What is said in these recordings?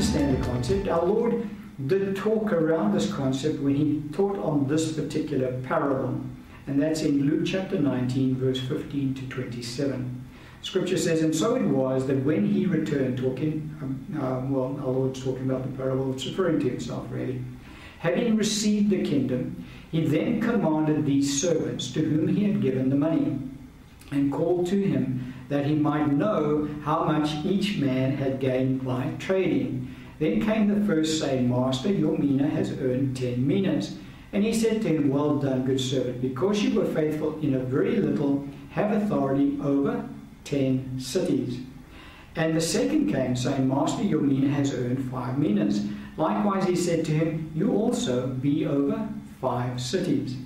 understand the concept. Our Lord did talk around this concept when he taught on this particular parable, and that's in Luke chapter 19, verse 15 to 27. Scripture says, And so it was that when he returned, talking, um, uh, well, our Lord's talking about the parable, it's referring to himself really. Having received the kingdom, he then commanded these servants to whom he had given the money, and called to him that he might know how much each man had gained by trading. Then came the first, saying, Master, your mina has earned ten minas. And he said to him, Well done, good servant, because you were faithful in a very little, have authority over ten cities. And the second came, saying, Master, your mina has earned five minas. Likewise, he said to him, You also be over five cities.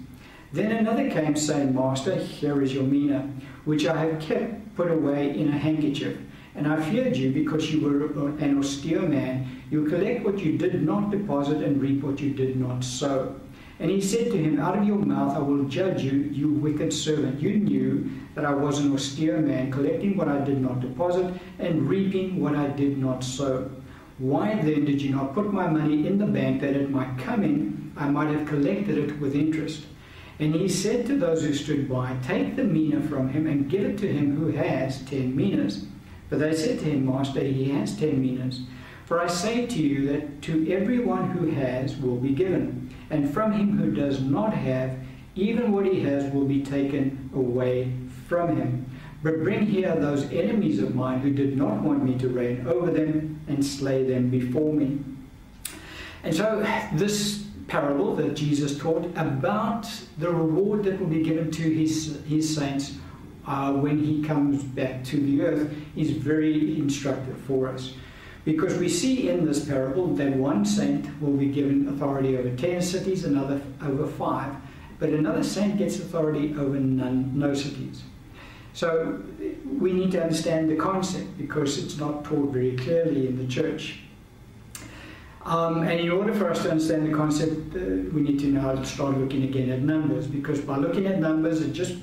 Then another came, saying, Master, here is your mina, which I have kept put away in a handkerchief. And I feared you because you were uh, an austere man. You collect what you did not deposit and reap what you did not sow. And he said to him, Out of your mouth I will judge you, you wicked servant. You knew that I was an austere man, collecting what I did not deposit and reaping what I did not sow. Why then did you not put my money in the bank that at my coming I might have collected it with interest? And he said to those who stood by, Take the mina from him and give it to him who has ten minas. But they said to him, Master, he has ten minas. For I say to you that to everyone who has will be given, and from him who does not have, even what he has will be taken away from him. But bring here those enemies of mine who did not want me to reign over them and slay them before me. And so, this parable that Jesus taught about the reward that will be given to his, his saints uh, when he comes back to the earth is very instructive for us. Because we see in this parable that one saint will be given authority over 10 cities, another over five, but another saint gets authority over none, no cities. So we need to understand the concept because it's not taught very clearly in the church. Um, and in order for us to understand the concept, uh, we need to now start looking again at numbers because by looking at numbers, it just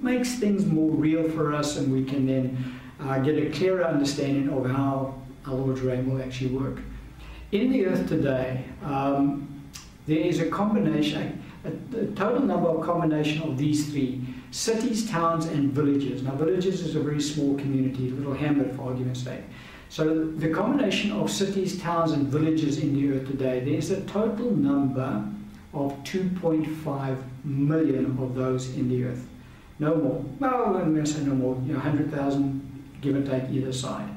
makes things more real for us and we can then uh, get a clearer understanding of how our Lord's reign will actually work. In the earth today, um, there is a combination, a, a, total number of combination of these three cities, towns, and villages. Now, villages is a very small community, a little hamlet for argument's sake. So, the combination of cities, towns, and villages in the earth today, there's a total number of 2.5 million of those in the earth. No more. Well, I'm going to say no more, you know, 100,000, give or take either side.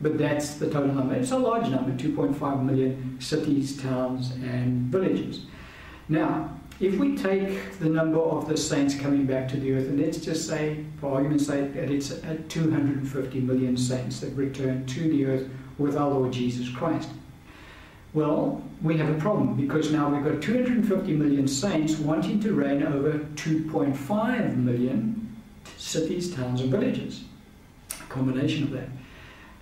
But that's the total number. It's a large number 2.5 million cities, towns, and villages. Now, if we take the number of the saints coming back to the earth, and let's just say, for argument's sake, that it's uh, at 250 million saints that return to the earth with our Lord Jesus Christ. Well, we have a problem because now we've got 250 million saints wanting to reign over 2.5 million cities, towns, and villages. A combination of that.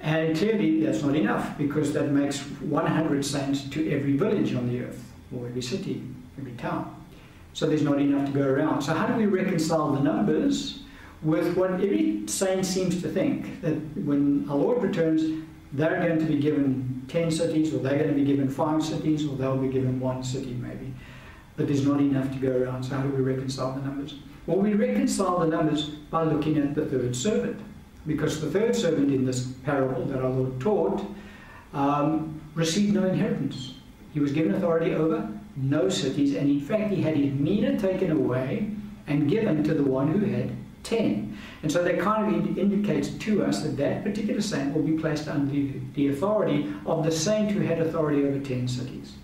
And clearly that's not enough because that makes 100 saints to every village on the earth, or every city, every town. So there's not enough to go around. So how do we reconcile the numbers with what every saint seems to think that when our Lord returns, they're going to be given 10 cities, or they're going to be given five cities, or they'll be given one city maybe. But there's not enough to go around. So how do we reconcile the numbers? Well, we reconcile the numbers by looking at the third servant. Because the third servant in this parable that our Lord taught um, received no inheritance. He was given authority over no cities, and in fact, he had his mina taken away and given to the one who had 10. And so that kind of indicates to us that that particular saint will be placed under the authority of the saint who had authority over 10 cities.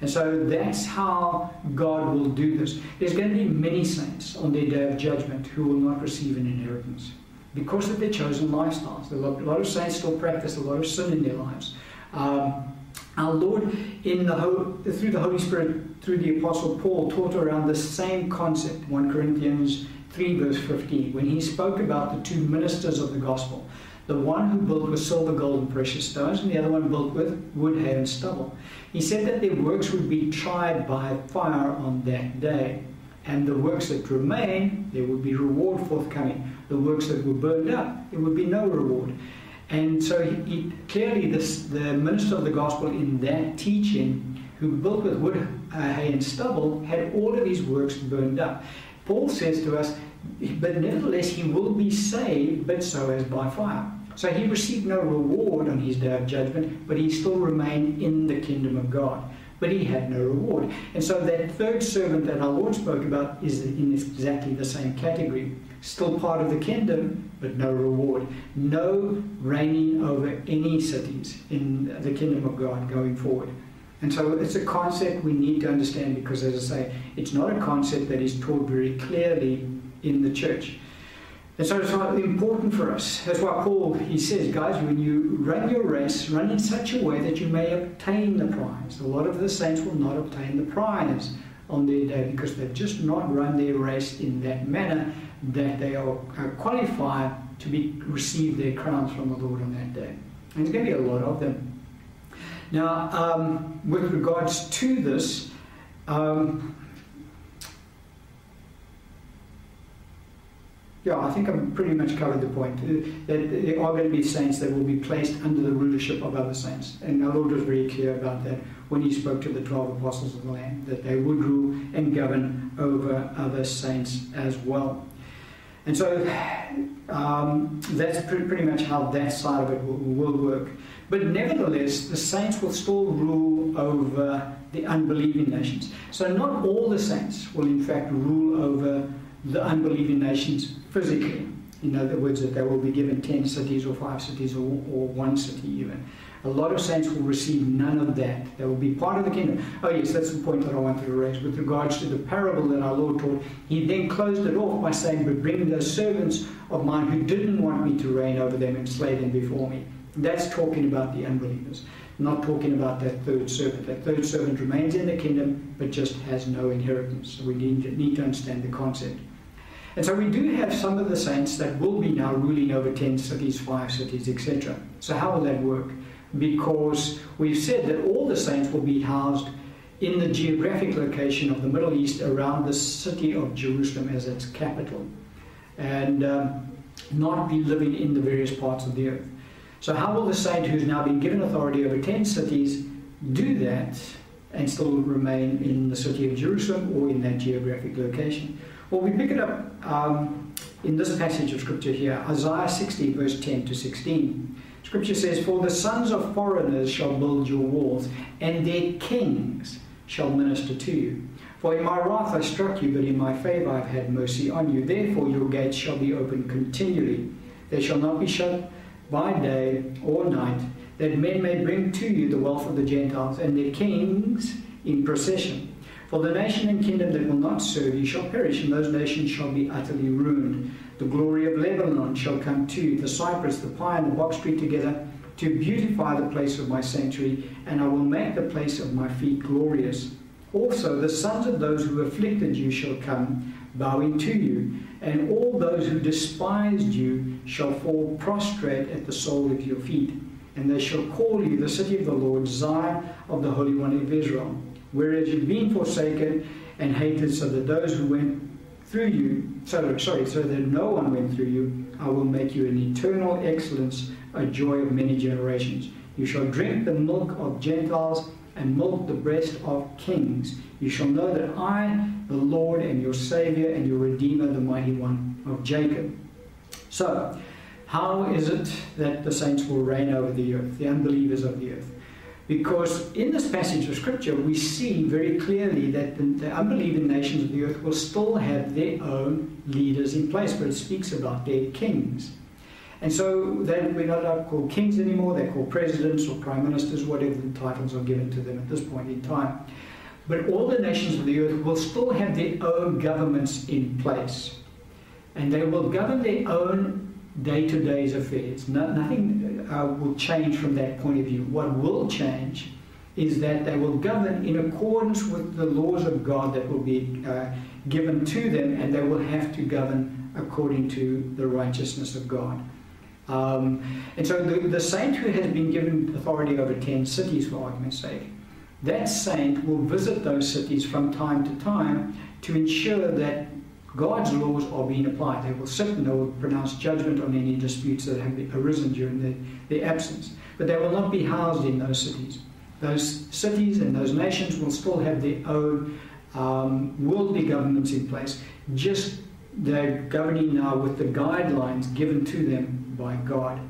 And so that's how God will do this. There's going to be many saints on their day of judgment who will not receive an inheritance because of their chosen lifestyles. A lot, of saints still practice a lot of sin in their lives. Um, our Lord, in the, through the Holy Spirit, through the Apostle Paul, taught around the same concept. 1 Corinthians 3, verse 15, when he spoke about the two ministers of the gospel. The one who built with silver, gold, and precious stones, and the other one built with wood, hay, and stubble. He said that their works would be tried by fire on that day. And the works that remain, there would be reward forthcoming. The works that were burned up, there would be no reward. And so he, he, clearly, this, the minister of the gospel in that teaching, who built with wood, uh, hay, and stubble, had all of his works burned up. Paul says to us, but nevertheless he will be saved, but so as by fire. So he received no reward on his day of judgment, but he still remained in the kingdom of God. But he had no reward. And so that third servant that our Lord spoke about is in exactly the same category. Still part of the kingdom, but no reward. No reigning over any cities in the kingdom of God going forward. And so it's a concept we need to understand because, as I say, it's not a concept that is taught very clearly in the church. And so it's important for us. That's why Paul he says, guys, when you run your race, run in such a way that you may obtain the prize. A lot of the saints will not obtain the prize on their day because they've just not run their race in that manner that they are qualified to be receive their crowns from the Lord on that day. And there's going to be a lot of them. Now, um, with regards to this, um, Yeah, I think I've pretty much covered the point. Uh, that there are going to be saints that will be placed under the rulership of other saints. And our Lord was very clear about that when he spoke to the 12 apostles of the Lamb, that they would rule and govern over other saints as well. And so um, that's pretty, much how that side of it will, will work. But nevertheless, the saints will still rule over the unbelieving nations. So not all the saints will, in fact, rule over the unbelieving nations physically. In other words, that they will be given 10 cities or 5 cities or, or one city even. A lot of saints will receive none of that. They will be part of the kingdom. Oh, yes, that's the point that I wanted to raise. With regards to the parable that our Lord taught, he then closed it off by saying, But bring those servants of mine who didn't want me to reign over them and slay them before me. That's talking about the unbelievers, not talking about that third servant. That third servant remains in the kingdom, but just has no inheritance. So we need, need to understand the concept. And so we do have some of the saints that will be now ruling over 10 cities, 5 cities, etc. So how will that work? Because we've said that all the saints will be housed in the geographic location of the Middle East around the city of Jerusalem as its capital, and um, not be living in the various parts of the earth. So, how will the saint who's now been given authority over 10 cities do that and still remain in the city of Jerusalem or in that geographic location? Well, we pick it up um, in this passage of Scripture here, Isaiah 60, verse 10 to 16. Scripture says, For the sons of foreigners shall build your walls, and their kings shall minister to you. For in my wrath I struck you, but in my favor I have had mercy on you. Therefore your gates shall be open continually. They shall not be shut by day or night, that men may bring to you the wealth of the Gentiles and their kings in procession. For the nation and kingdom that will not serve you shall perish, and those nations shall be utterly ruined. The glory of Lebanon shall come to you, the cypress, the pine, and the box tree together, to beautify the place of my sanctuary, and I will make the place of my feet glorious. Also, the sons of those who afflicted you shall come, bowing to you, and all those who despised you shall fall prostrate at the sole of your feet. And they shall call you the city of the Lord, Zion of the Holy One of Israel whereas you've been forsaken and hated, so that those who went through you, so, sorry, so that no one went through you, I will make you an eternal excellence, a joy of many generations. You shall drink the milk of Gentiles and milk the breast of kings. You shall know that I, the Lord, am your Savior and your Redeemer, the mighty one of Jacob. So, how is it that the saints will reign over the earth, the unbelievers of the earth? Because in this passage of Scripture, we see very clearly that the, the, unbelieving nations of the earth will still have their own leaders in place, but it speaks about their kings. And so then we're not called kings anymore, they're called presidents or prime ministers, whatever the titles are given to them at this point in time. But all the nations of the earth will still have their own governments in place. And they will govern their own day to day affairs. No, nothing uh, will change from that point of view. What will change is that they will govern in accordance with the laws of God that will be uh, given to them, and they will have to govern according to the righteousness of God. Um, and so the, the saint who has been given authority over 10 cities, for argument's sake, that saint will visit those cities from time to time to ensure that God's laws are being applied. They will sit and they will pronounce judgment on any disputes that have arisen during their, their absence. But they will not be housed in those cities. Those cities and those nations will still have their own um, worldly governments in place, just they're governing now with the guidelines given to them by God.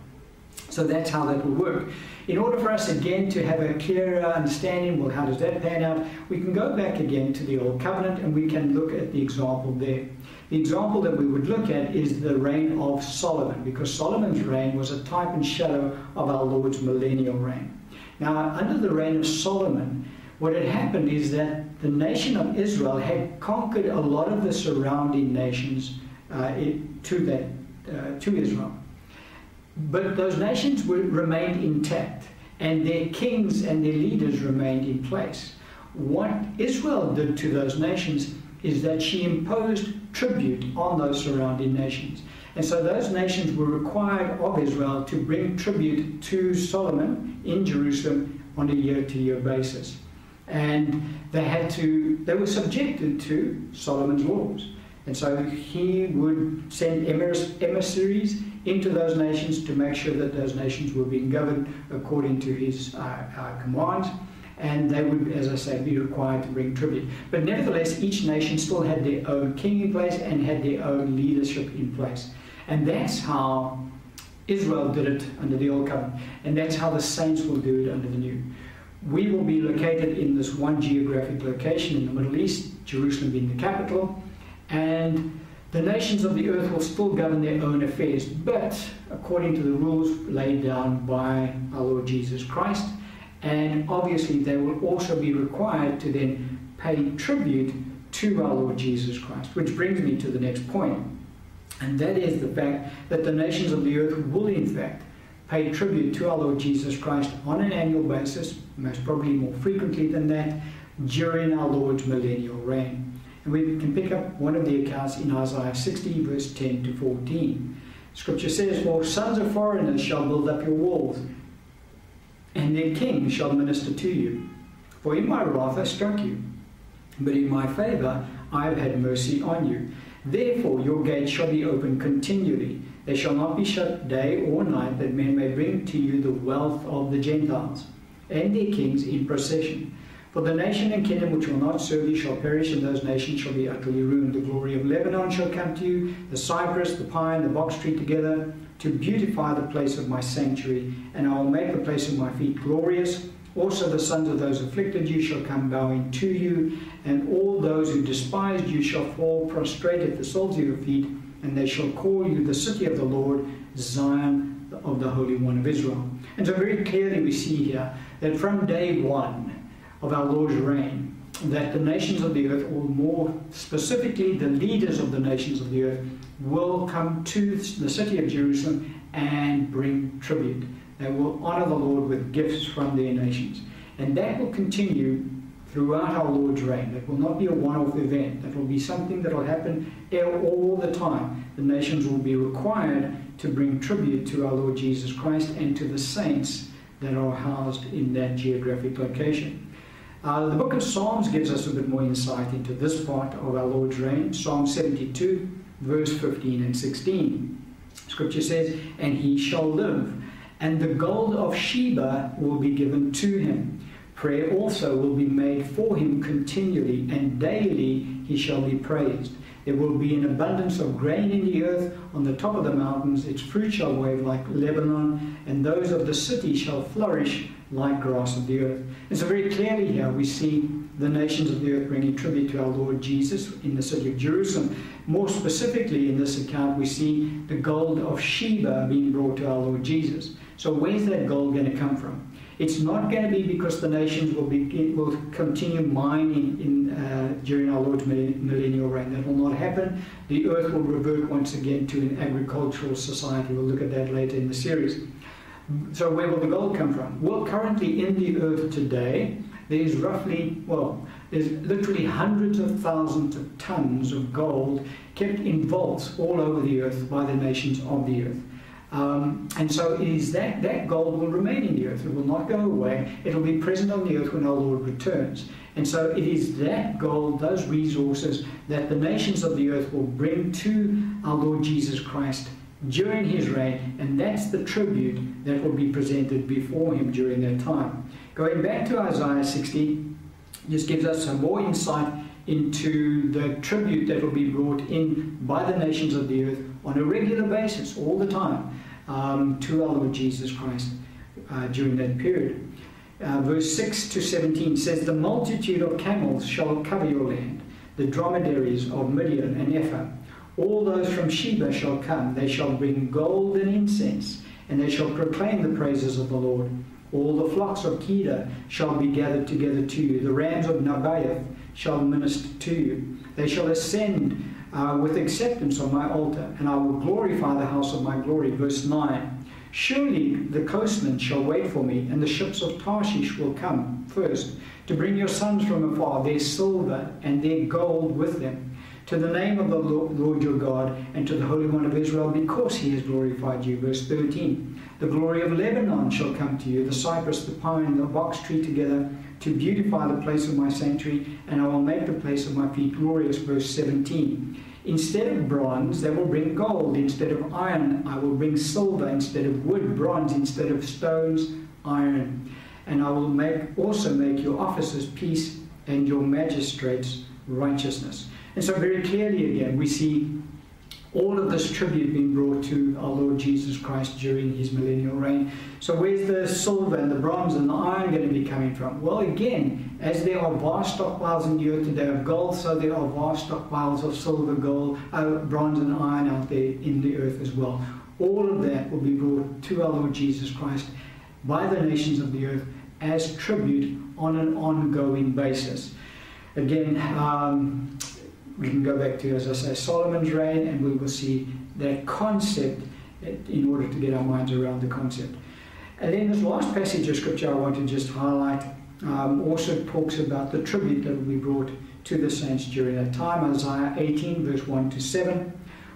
So that's how that will work. In order for us again to have a clearer understanding, well, how does that pan out? We can go back again to the Old Covenant and we can look at the example there. The example that we would look at is the reign of Solomon, because Solomon's reign was a type and shadow of our Lord's millennial reign. Now, under the reign of Solomon, what had happened is that the nation of Israel had conquered a lot of the surrounding nations uh, to, that, uh, to Israel. But those nations were, remained intact, and their kings and their leaders remained in place. What Israel did to those nations is that she imposed tribute on those surrounding nations. And so those nations were required of Israel to bring tribute to Solomon in Jerusalem on a year to year basis. And they had to, they were subjected to Solomon's laws. And so he would send emissaries into those nations to make sure that those nations were being governed according to his uh, uh, commands. And they would, as I say, be required to bring tribute. But nevertheless, each nation still had their own king in place and had their own leadership in place. And that's how Israel did it under the Old Covenant. And that's how the saints will do it under the New. We will be located in this one geographic location in the Middle East, Jerusalem being the capital. And the nations of the earth will still govern their own affairs, but according to the rules laid down by our Lord Jesus Christ. And obviously, they will also be required to then pay tribute to our Lord Jesus Christ, which brings me to the next point. And that is the fact that the nations of the earth will, in fact, pay tribute to our Lord Jesus Christ on an annual basis, most probably more frequently than that, during our Lord's millennial reign. And we can pick up one of the accounts in Isaiah 60, verse 10 to 14. Scripture says, For sons of foreigners shall build up your walls, and their kings shall minister to you. For in my wrath I struck you, but in my favor I have had mercy on you. Therefore your gates shall be open continually. They shall not be shut day or night, that men may bring to you the wealth of the Gentiles, and their kings in procession. For the nation and kingdom which will not serve you shall perish, and those nations shall be utterly ruined. The glory of Lebanon shall come to you, the cypress, the pine, the box tree together, to beautify the place of my sanctuary, and I will make the place of my feet glorious. Also, the sons of those afflicted you shall come bowing to you, and all those who despised you shall fall prostrate at the soles of your feet, and they shall call you the city of the Lord, Zion of the Holy One of Israel. And so, very clearly, we see here that from day one, of our Lord's reign, that the nations of the earth, or more specifically the leaders of the nations of the earth, will come to the city of Jerusalem and bring tribute. They will honor the Lord with gifts from their nations. And that will continue throughout our Lord's reign. That will not be a one off event. That will be something that will happen all the time. The nations will be required to bring tribute to our Lord Jesus Christ and to the saints that are housed in that geographic location. Uh, the book of Psalms gives us a bit more insight into this part of our Lord's reign. Psalm 72, verse 15 and 16. Scripture says, And he shall live, and the gold of Sheba will be given to him. Prayer also will be made for him continually, and daily he shall be praised. There will be an abundance of grain in the earth on the top of the mountains. Its fruit shall wave like Lebanon, and those of the city shall flourish like grass of the earth. And so, very clearly here, we see the nations of the earth bringing tribute to our Lord Jesus in the city of Jerusalem. More specifically, in this account, we see the gold of Sheba being brought to our Lord Jesus. So, where's that gold going to come from? It's not going to be because the nations will, be, will continue mining in, uh, during our Lord's millennial reign. That will not happen. The earth will revert once again to an agricultural society. We'll look at that later in the series. So where will the gold come from? Well, currently in the earth today, there is roughly, well, there's literally hundreds of thousands of tons of gold kept in vaults all over the earth by the nations of the earth. Um, and so it is that that gold will remain in the earth. It will not go away. It will be present on the earth when our Lord returns. And so it is that gold, those resources, that the nations of the earth will bring to our Lord Jesus Christ during his reign, and that's the tribute that will be presented before him during that time. Going back to Isaiah 60, this gives us some more insight into the tribute that will be brought in by the nations of the earth on a regular basis, all the time, um, to our Lord Jesus Christ uh, during that period. Uh, verse 6 to 17 says, The multitude of camels shall cover your land, the dromedaries of Midian and Ephah. All those from Sheba shall come, they shall bring gold and incense, and they shall proclaim the praises of the Lord. All the flocks of Kedar shall be gathered together to you. The rams of Nebaioth shall minister to you. They shall ascend uh, with acceptance on my altar, and I will glorify the house of my glory. Verse 9 Surely the coastmen shall wait for me, and the ships of Tarshish will come first, to bring your sons from afar, their silver and their gold with them to the name of the Lord your God and to the Holy One of Israel, because he has glorified you. Verse 13 The glory of Lebanon shall come to you, the cypress, the pine, the box tree together, to beautify the place of my sanctuary, and I will make the place of my feet glorious. Verse 17 Instead of bronze, they will bring gold. Instead of iron, I will bring silver. Instead of wood, bronze. Instead of stones, iron. And I will make also make your officers peace and your magistrates righteousness. And so, very clearly, again, we see all of this tribute being brought to our Lord Jesus Christ during his millennial reign. So, where's the silver and the bronze and the iron going to be coming from? Well, again, as there are vast stockpiles in the earth today of gold, so there are vast stockpiles of silver, gold, uh, bronze, and iron out there in the earth as well. All of that will be brought to our Lord Jesus Christ by the nations of the earth as tribute on an ongoing basis. Again, um, we can go back to, as I say, Solomon's reign, and we will see that concept in order to get our minds around the concept. And then this last passage of scripture I want to just highlight um, also talks about the tribute that will be brought to the saints during that time. Isaiah 18, verse 1 to 7.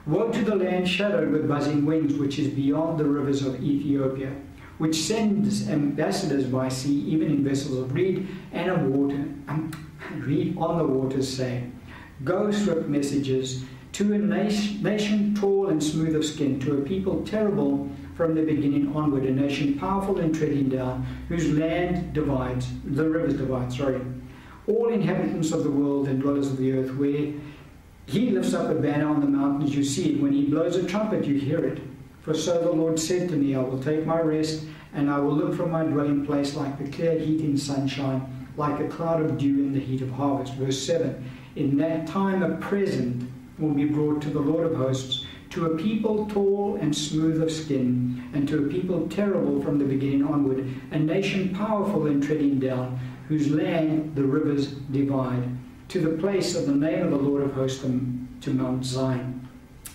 Woe to the land shadowed with buzzing wings, which is beyond the rivers of Ethiopia, which sends ambassadors by sea, even in vessels of reed and of water, um, reed on the waters, saying, Go swift messages to a nation tall and smooth of skin, to a people terrible from the beginning onward, a nation powerful and treading down, whose land divides, the rivers divide, sorry. All inhabitants of the world and dwellers of the earth, where he lifts up a banner on the mountains, you see it. When he blows a trumpet, you hear it. For so the Lord said to me, I will take my rest, and I will look from my dwelling place like the clear heat in sunshine, like a cloud of dew in the heat of harvest. Verse 7 in that time a present will be brought to the Lord of hosts, to a people tall and smooth of skin, and to a people terrible from the beginning onward, a nation powerful and treading down, whose land the rivers divide, to the place of the name of the Lord of hosts, to Mount Zion.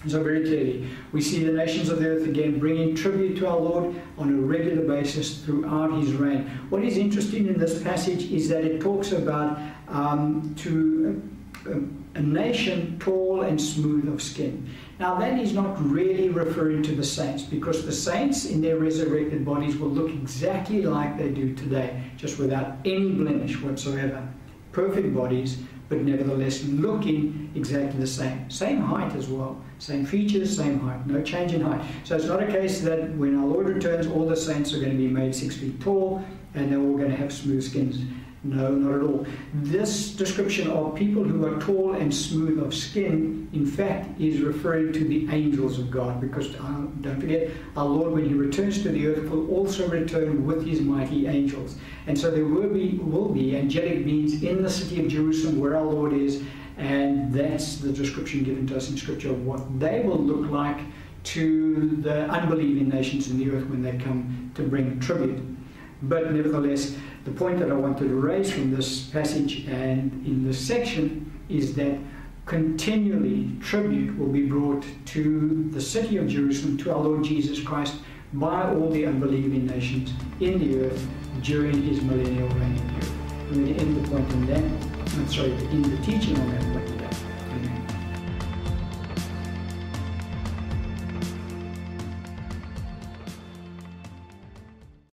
So, very clearly, we see the nations of the earth again bringing tribute to our Lord on a regular basis throughout his reign. What is interesting in this passage is that it talks about um, to a nation tall and smooth of skin. Now, that is not really referring to the saints because the saints in their resurrected bodies will look exactly like they do today, just without any blemish whatsoever. Perfect bodies, but nevertheless looking exactly the same. Same height as well, same features, same height, no change in height. So it's not a case that when our Lord returns, all the saints are going to be made six feet tall and they're all going to have smooth skins. No, not at all. This description of people who are tall and smooth of skin, in fact, is referring to the angels of God. Because uh, don't forget, our Lord, when He returns to the earth, will also return with His mighty angels. And so there will be, will be angelic beings in the city of Jerusalem where our Lord is, and that's the description given to us in Scripture of what they will look like to the unbelieving nations in the earth when they come to bring tribute. But nevertheless, the point that I wanted to raise from this passage and in this section is that continually tribute will be brought to the city of Jerusalem, to our Lord Jesus Christ, by all the unbelieving nations in the earth during his millennial reign. I'm going to end the point on that. I'm sorry, end the teaching on that